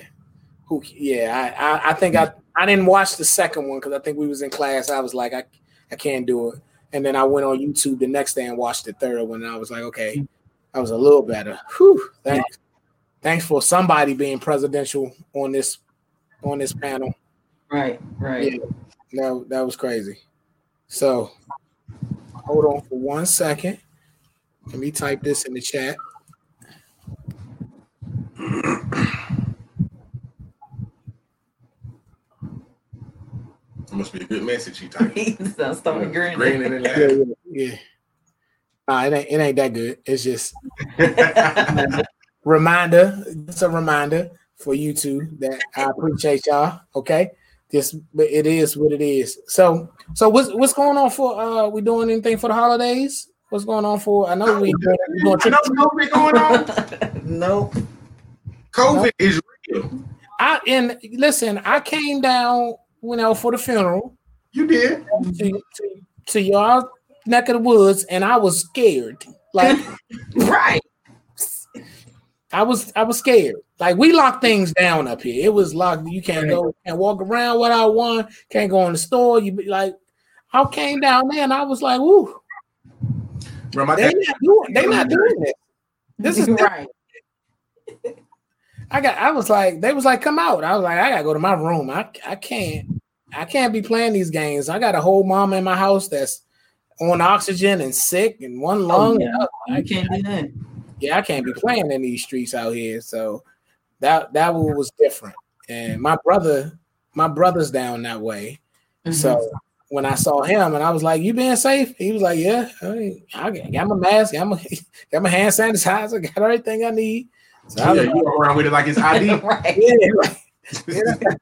who? Yeah, I, I, I think I, I didn't watch the second one because I think we was in class. I was like, I, I can't do it. And then I went on YouTube the next day and watched the third one, and I was like, okay, I was a little better. Whew, thanks, thanks for somebody being presidential on this, on this panel. Right, right. Yeah, that that was crazy. So hold on for one second. Let me type this in the chat. It must be a good message he typed. (laughs) He's stomach grinning. grinning yeah, yeah, yeah. Nah, it ain't it ain't that good. It's just (laughs) reminder. It's a reminder for you two that I appreciate y'all. Okay. This but it is what it is. So so what's what's going on for uh we doing anything for the holidays? What's going on for I know we doing, we doing trick- no COVID going on. (laughs) no. COVID nope. is real. I and listen, I came down, you know, for the funeral. You did to, to, to y'all neck of the woods, and I was scared. Like (laughs) right. I was I was scared. Like we locked things down up here. It was locked. You can't go, can't walk around without one. Can't go in the store. You be like, I came down there and I was like, "Ooh, they not doing. They not doing this. This is (laughs) right." I got. I was like, they was like, "Come out." I was like, "I gotta go to my room. I I can't. I can't be playing these games. I got a whole mama in my house that's on oxygen and sick and one oh, lung. Oh, yeah. I, I can't do that. Yeah, I can't be playing in these streets out here. So that that was different. And my brother, my brother's down that way. Mm-hmm. So when I saw him and I was like, "You being safe?" He was like, "Yeah, I, I got my mask, got my (laughs) got my hand sanitizer, got everything I need." So yeah, you walk around with it like it's ID, (laughs) right? (laughs) Yeah, like,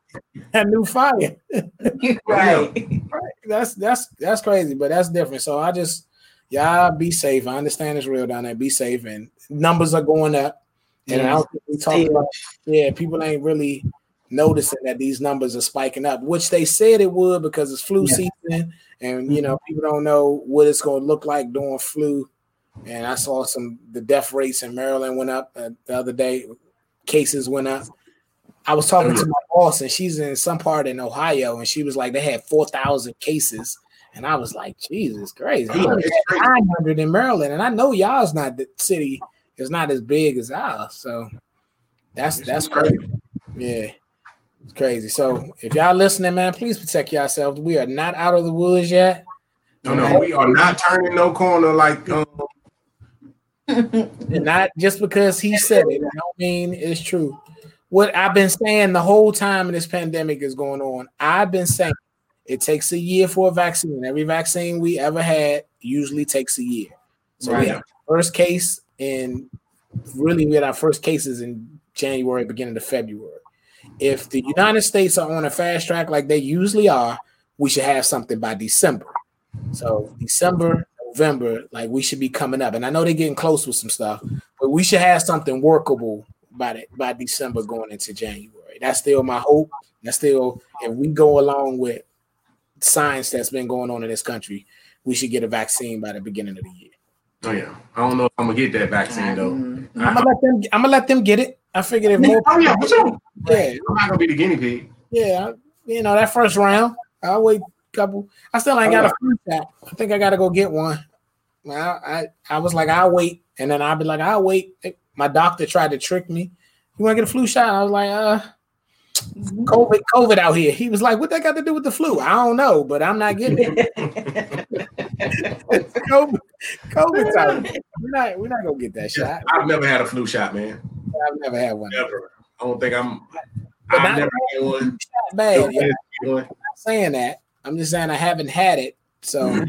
that new fire. right. right. That's that's that's crazy, but that's different. So I just y'all be safe. I understand it's real down there. Be safe, and numbers are going up. And I don't think we talk about yeah, people ain't really noticing that these numbers are spiking up, which they said it would because it's flu yeah. season, and you know mm-hmm. people don't know what it's going to look like during flu. And I saw some the death rates in Maryland went up uh, the other day, cases went up. I was talking to my boss, and she's in some part in Ohio, and she was like, they had four thousand cases, and I was like, Jesus Christ, nine hundred in Maryland, and I know y'all's not the city is not as big as ours, so that's that's crazy. Yeah, it's crazy. So if y'all listening, man, please protect yourselves. We are not out of the woods yet. No, no, we are not turning no corner like um, (laughs) not just because he said it. I don't mean it's true what I've been saying the whole time in this pandemic is going on. I've been saying it takes a year for a vaccine. Every vaccine we ever had usually takes a year. So right. we have first case in really we had our first cases in January, beginning of February. If the United States are on a fast track like they usually are, we should have something by December. So December, November, like we should be coming up. And I know they're getting close with some stuff, but we should have something workable by the, by December going into January. That's still my hope. That's still if we go along with science that's been going on in this country, we should get a vaccine by the beginning of the year. Oh yeah, I don't know if I'm gonna get that vaccine though. Mm-hmm. I'm gonna let them. I'm gonna let them get it. I figured if more. Oh yeah, sure. Yeah, I'm not gonna be the guinea pig. Yeah, you know that first round. I'll wait a couple. I still ain't got a flu shot. I think I gotta go get one. Well, I I was like I'll wait, and then I'll be like I'll wait my doctor tried to trick me. You want to get a flu shot? I was like, uh, Mm-hmm. COVID, COVID out here. He was like, what that got to do with the flu? I don't know, but I'm not getting it. (laughs) COVID, COVID time. We're not, we're not gonna get that shot. I've never had a flu shot, man. I've never had one. Never. I don't think I'm. I've never had one. Bad. Yeah. I'm not saying that. I'm just saying I haven't had it, so (laughs)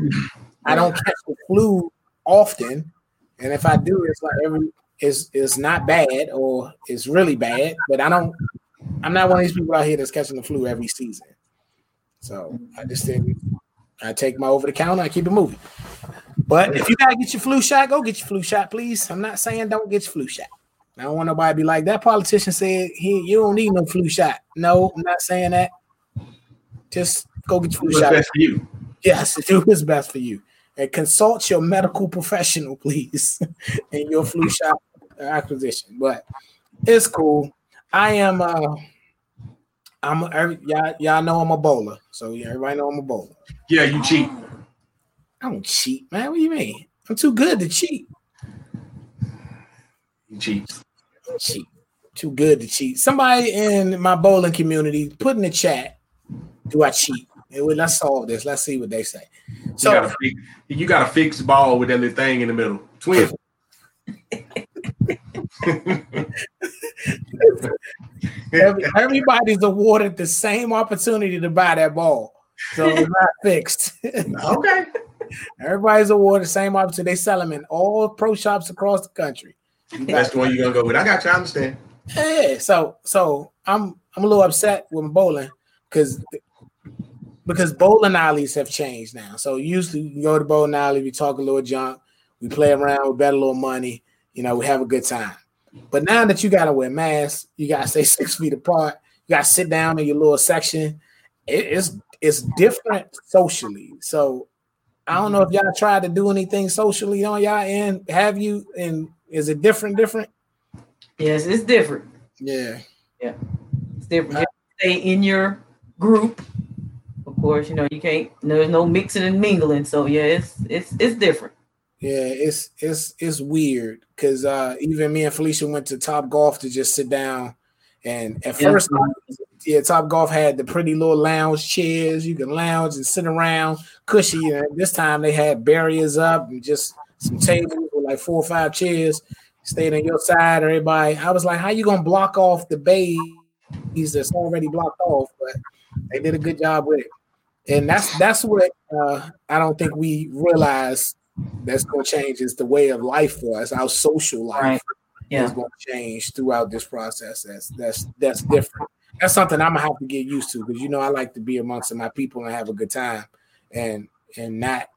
I don't catch the flu often. And if I do, it's like every is is not bad or it's really bad, but I don't. I'm not one of these people out here that's catching the flu every season. So I just think I take my over the counter, I keep it moving. But if you gotta get your flu shot, go get your flu shot, please. I'm not saying don't get your flu shot. I don't want nobody to be like that politician said he you don't need no flu shot. No, I'm not saying that. Just go get your flu What's shot. Best for you. Yes, (laughs) do what's best for you. And consult your medical professional, (laughs) please, and your flu shot acquisition, but it's cool. I am uh I'm every, y'all y'all know I'm a bowler, so yeah, everybody know I'm a bowler. Yeah, you cheat. I don't cheat, man. What do you mean? I'm too good to cheat. You cheat. cheat. Too good to cheat. Somebody in my bowling community put in the chat, do I cheat? let's solve this. Let's see what they say. So you got, a, you got a fixed ball with that little thing in the middle. Twin. (laughs) (laughs) Everybody's awarded the same opportunity to buy that ball, so it's not (laughs) fixed. okay. (laughs) Everybody's awarded the same opportunity. They sell them in all pro shops across the country. That's the one you're gonna go with. I got you. I understand. Yeah. So, so I'm I'm a little upset with bowling because because bowling alleys have changed now. So usually you go to bowling alley, we talk a little junk, we play around, we bet a little money, you know, we have a good time. But now that you gotta wear masks, you gotta stay six feet apart, you gotta sit down in your little section. It, it's it's different socially. So I don't know if y'all tried to do anything socially on y'all end. Have you? And is it different? Different? Yes, it's different. Yeah. Yeah. It's different. You stay in your group. Of course, you know, you can't there's no mixing and mingling. So yeah, it's it's it's different. Yeah, it's it's it's weird because uh, even me and Felicia went to Top Golf to just sit down, and at yeah. first yeah, Top Golf had the pretty little lounge chairs. You can lounge and sit around, cushy. And this time they had barriers up and just some tables with like four or five chairs. Stayed on your side, or everybody. I was like, how you gonna block off the bays that's already blocked off? But they did a good job with it. And that's that's what uh, I don't think we realize that's gonna change is the way of life for us, our social life. Right. Yeah. is going to change throughout this process. That's that's that's different that's something I'm gonna have to get used to because you know I like to be amongst my people and have a good time and and not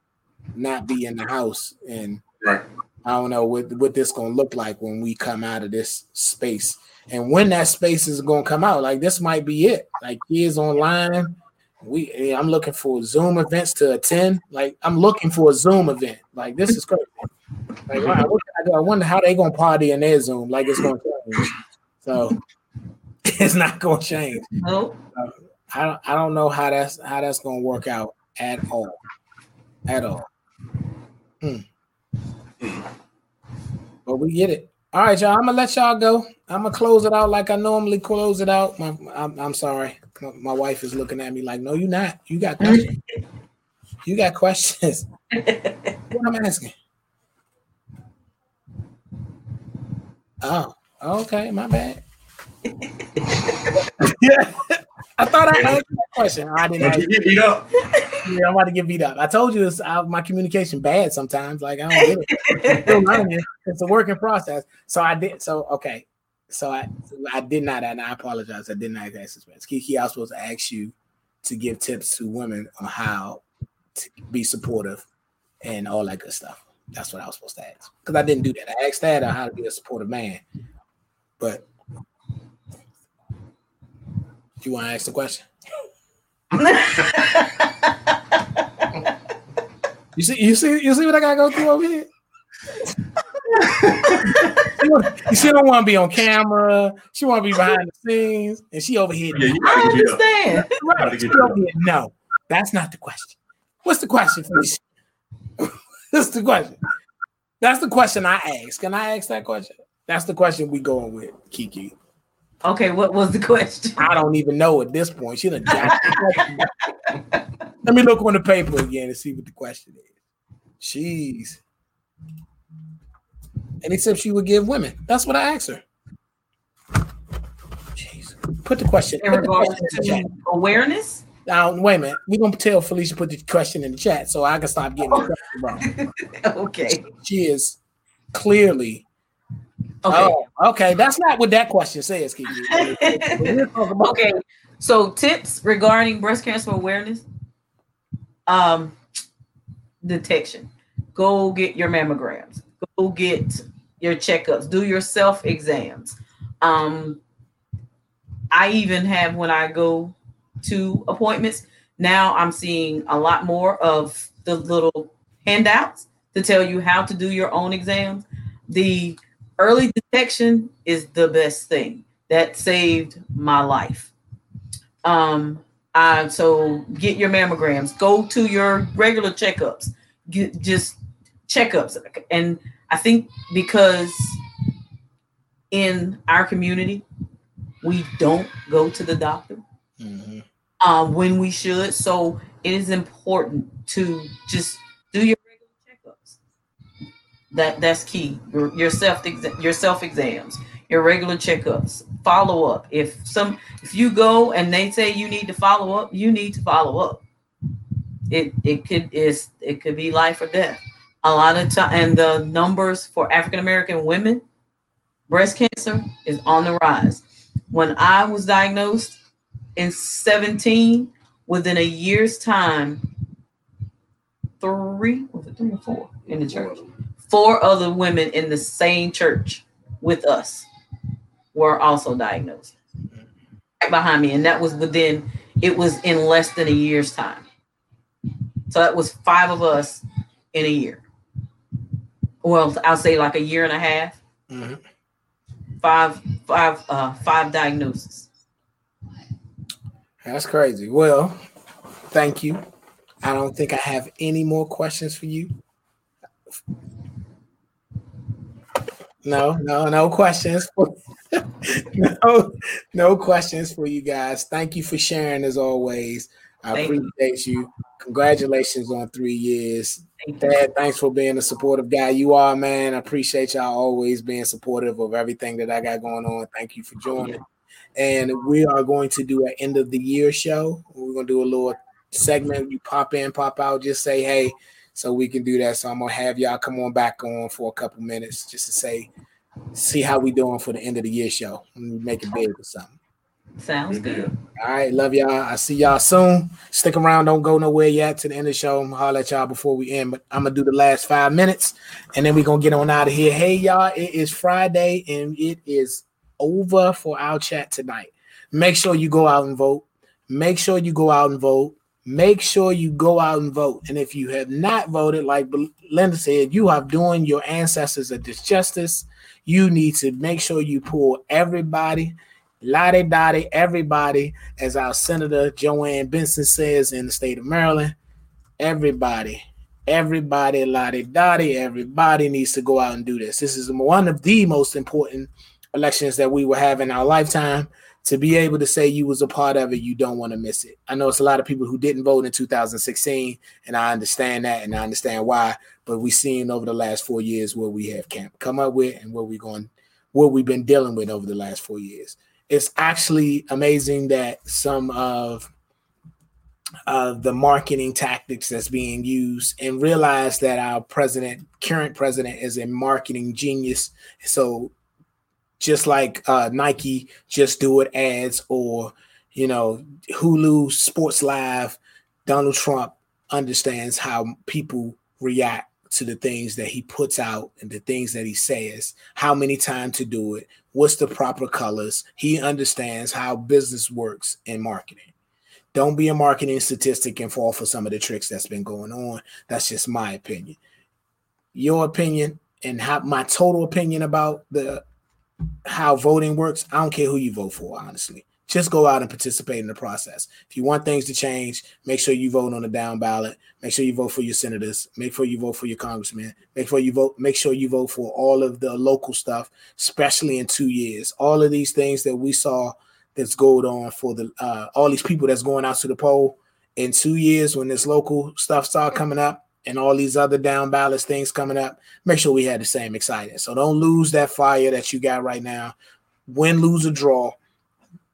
not be in the house and right. I don't know what what this gonna look like when we come out of this space and when that space is gonna come out like this might be it like kids online we I'm looking for Zoom events to attend like I'm looking for a Zoom event like this is crazy like wow, I wonder how they gonna party in their Zoom like it's gonna change so (laughs) it's not going to change. Nope. Uh, I don't, I don't know how that's how that's going to work out at all, at all. Hmm. But we get it. All right, y'all. I'm gonna let y'all go. I'm gonna close it out like I normally close it out. My, I'm, I'm sorry. My, wife is looking at me like, "No, you're not. You got mm-hmm. questions. you got questions." (laughs) what I'm asking. Oh, okay. My bad yeah. (laughs) (laughs) I thought I asked that question. I didn't. You get beat up? Yeah, I'm about to get beat up. I told you it's, I, my communication bad sometimes. Like I don't get it. It's a working process. So I did. So okay. So I I did not, and I apologize. I did not ask this. Kiki, I was supposed to ask you to give tips to women on how to be supportive and all that good stuff. That's what I was supposed to ask because I didn't do that. I asked that on how to be a supportive man, but you want to ask the question? you see, you see, you see what I gotta go through over here. you (laughs) she don't want to be on camera. She want to be behind the scenes, and she over here. Yeah, I understand. Right. She here. No, that's not the question. What's the question, please? (laughs) That's the question. That's the question I ask. Can I ask that question? That's the question we going with, Kiki. Okay, what was the question? I don't even know at this point. She done Let me look on the paper again and see what the question is. Jeez. And except she would give women. That's what I asked her. Jeez. Put the question in regards to awareness. Now, wait a minute. We're gonna tell Felicia put the question in the chat so I can stop getting the oh. question wrong. (laughs) okay. She is clearly Okay. Oh, okay. That's not what that question says, (laughs) okay. So tips regarding breast cancer awareness. Um detection. Go get your mammograms. Go get your checkups. Do your self exams. Um I even have when I go to appointments, now I'm seeing a lot more of the little handouts to tell you how to do your own exams. The early detection is the best thing that saved my life. Um, uh, so get your mammograms, go to your regular checkups, get just checkups. And I think because in our community, we don't go to the doctor mm-hmm. uh, when we should. So it is important to just do your that that's key. Your, your self your self exams, your regular checkups, follow up. If some if you go and they say you need to follow up, you need to follow up. It it could is it could be life or death. A lot of time and the numbers for African American women, breast cancer is on the rise. When I was diagnosed in 17, within a year's time, three was it three or four in the church? Four other women in the same church with us were also diagnosed right behind me. And that was within it was in less than a year's time. So that was five of us in a year. Well i'll say like a year and a half. Mm-hmm. five five uh five diagnoses. That's crazy. Well thank you. I don't think i have any more questions for you No, no, no questions. (laughs) no, no questions for you guys. Thank you for sharing as always. I Thank appreciate you. you. Congratulations on three years. Thank Dad, thanks for being a supportive guy. You are, man. I appreciate y'all always being supportive of everything that I got going on. Thank you for joining. And we are going to do an end of the year show. We're going to do a little segment. You pop in, pop out, just say hey, so we can do that. So I'm gonna have y'all come on back on for a couple minutes just to say, see how we doing for the end of the year show. Make it big or something. Sounds good. All right, love y'all. I see y'all soon. Stick around, don't go nowhere yet to the end of the show. I'm gonna holler at y'all before we end, but I'm gonna do the last five minutes and then we're gonna get on out of here. Hey, y'all, it is Friday and it is over for our chat tonight. Make sure you go out and vote. Make sure you go out and vote make sure you go out and vote. And if you have not voted, like Linda said, you are doing your ancestors a disjustice. You need to make sure you pull everybody, lottie dottie, everybody, as our Senator Joanne Benson says in the state of Maryland, everybody, everybody, lottie dottie, everybody needs to go out and do this. This is one of the most important elections that we will have in our lifetime to be able to say you was a part of it, you don't want to miss it. I know it's a lot of people who didn't vote in 2016, and I understand that, and I understand why. But we've seen over the last four years what we have come up with and what we're going, what we've been dealing with over the last four years. It's actually amazing that some of uh, the marketing tactics that's being used and realize that our president, current president, is a marketing genius. So just like uh, Nike just do it ads or you know Hulu Sports Live. Donald Trump understands how people react to the things that he puts out and the things that he says, how many times to do it, what's the proper colors. He understands how business works in marketing. Don't be a marketing statistic and fall for some of the tricks that's been going on. That's just my opinion. Your opinion and how my total opinion about the how voting works, I don't care who you vote for, honestly. Just go out and participate in the process. If you want things to change, make sure you vote on the down ballot. Make sure you vote for your senators. Make sure you vote for your congressmen. Make sure you vote. Make sure you vote for all of the local stuff, especially in two years. All of these things that we saw that's going on for the uh, all these people that's going out to the poll in two years when this local stuff start coming up and all these other down ballots things coming up, make sure we had the same excitement. So don't lose that fire that you got right now. Win, lose, or draw,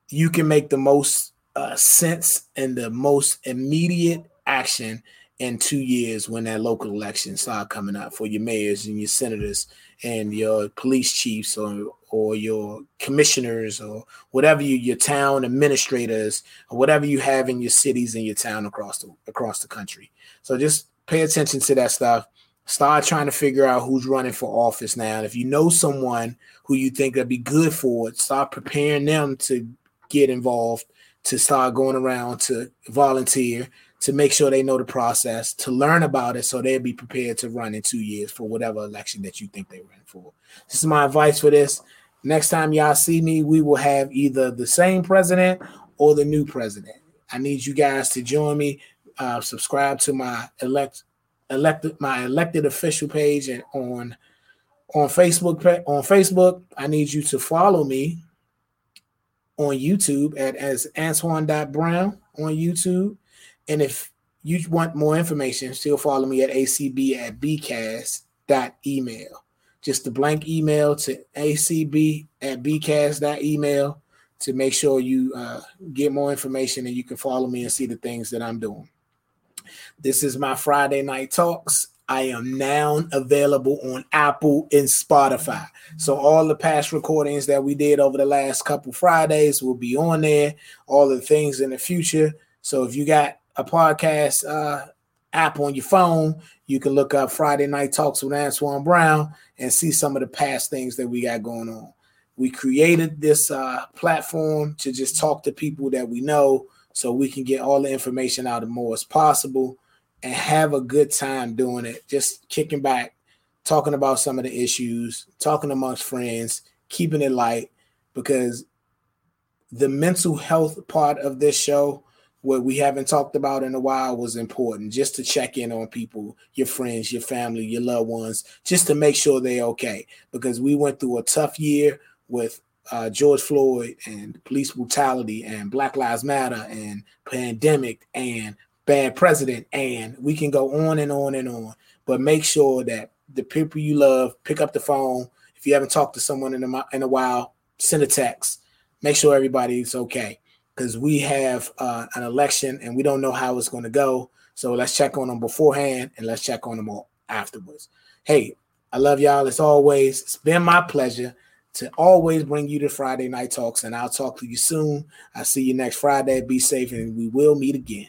you can make the most uh, sense and the most immediate action in two years when that local election start coming up for your mayors and your senators and your police chiefs or or your commissioners or whatever you your town administrators or whatever you have in your cities and your town across the across the country. So just pay attention to that stuff. Start trying to figure out who's running for office now. if you know someone who you think would be good for it, start preparing them to get involved, to start going around to volunteer, to make sure they know the process, to learn about it so they'll be prepared to run in two years for whatever election that you think they run for. This is my advice for this. Next time y'all see me, we will have either the same president or the new president. I need you guys to join me uh, subscribe to my elect elected my elected official page and on on Facebook on Facebook. I need you to follow me on YouTube at as Antoine.brown on YouTube. And if you want more information, still follow me at acb at bcast.email. Just a blank email to acb at bcast.email to make sure you uh, get more information and you can follow me and see the things that I'm doing. This is my Friday Night Talks. I am now available on Apple and Spotify. So all the past recordings that we did over the last couple Fridays will be on there. All the things in the future. So if you got a podcast uh, app on your phone, you can look up Friday Night Talks with Antoine Brown and see some of the past things that we got going on. We created this uh, platform to just talk to people that we know so we can get all the information out of more as possible and have a good time doing it. Just kicking back, talking about some of the issues, talking amongst friends, keeping it light because the mental health part of this show what we haven't talked about in a while was important just to check in on people, your friends, your family, your loved ones, just to make sure they're okay. Because we went through a tough year with uh, George Floyd and police brutality and Black Lives Matter and pandemic and bad president. And we can go on and on and on. But make sure that the people you love pick up the phone. If you haven't talked to someone in a, in a while, send a text. Make sure everybody's okay because we have uh, an election and we don't know how it's going to go. So let's check on them beforehand and let's check on them all afterwards. Hey, I love y'all as always. It's been my pleasure to always bring you to Friday Night Talks, and I'll talk to you soon. I'll see you next Friday. Be safe, and we will meet again.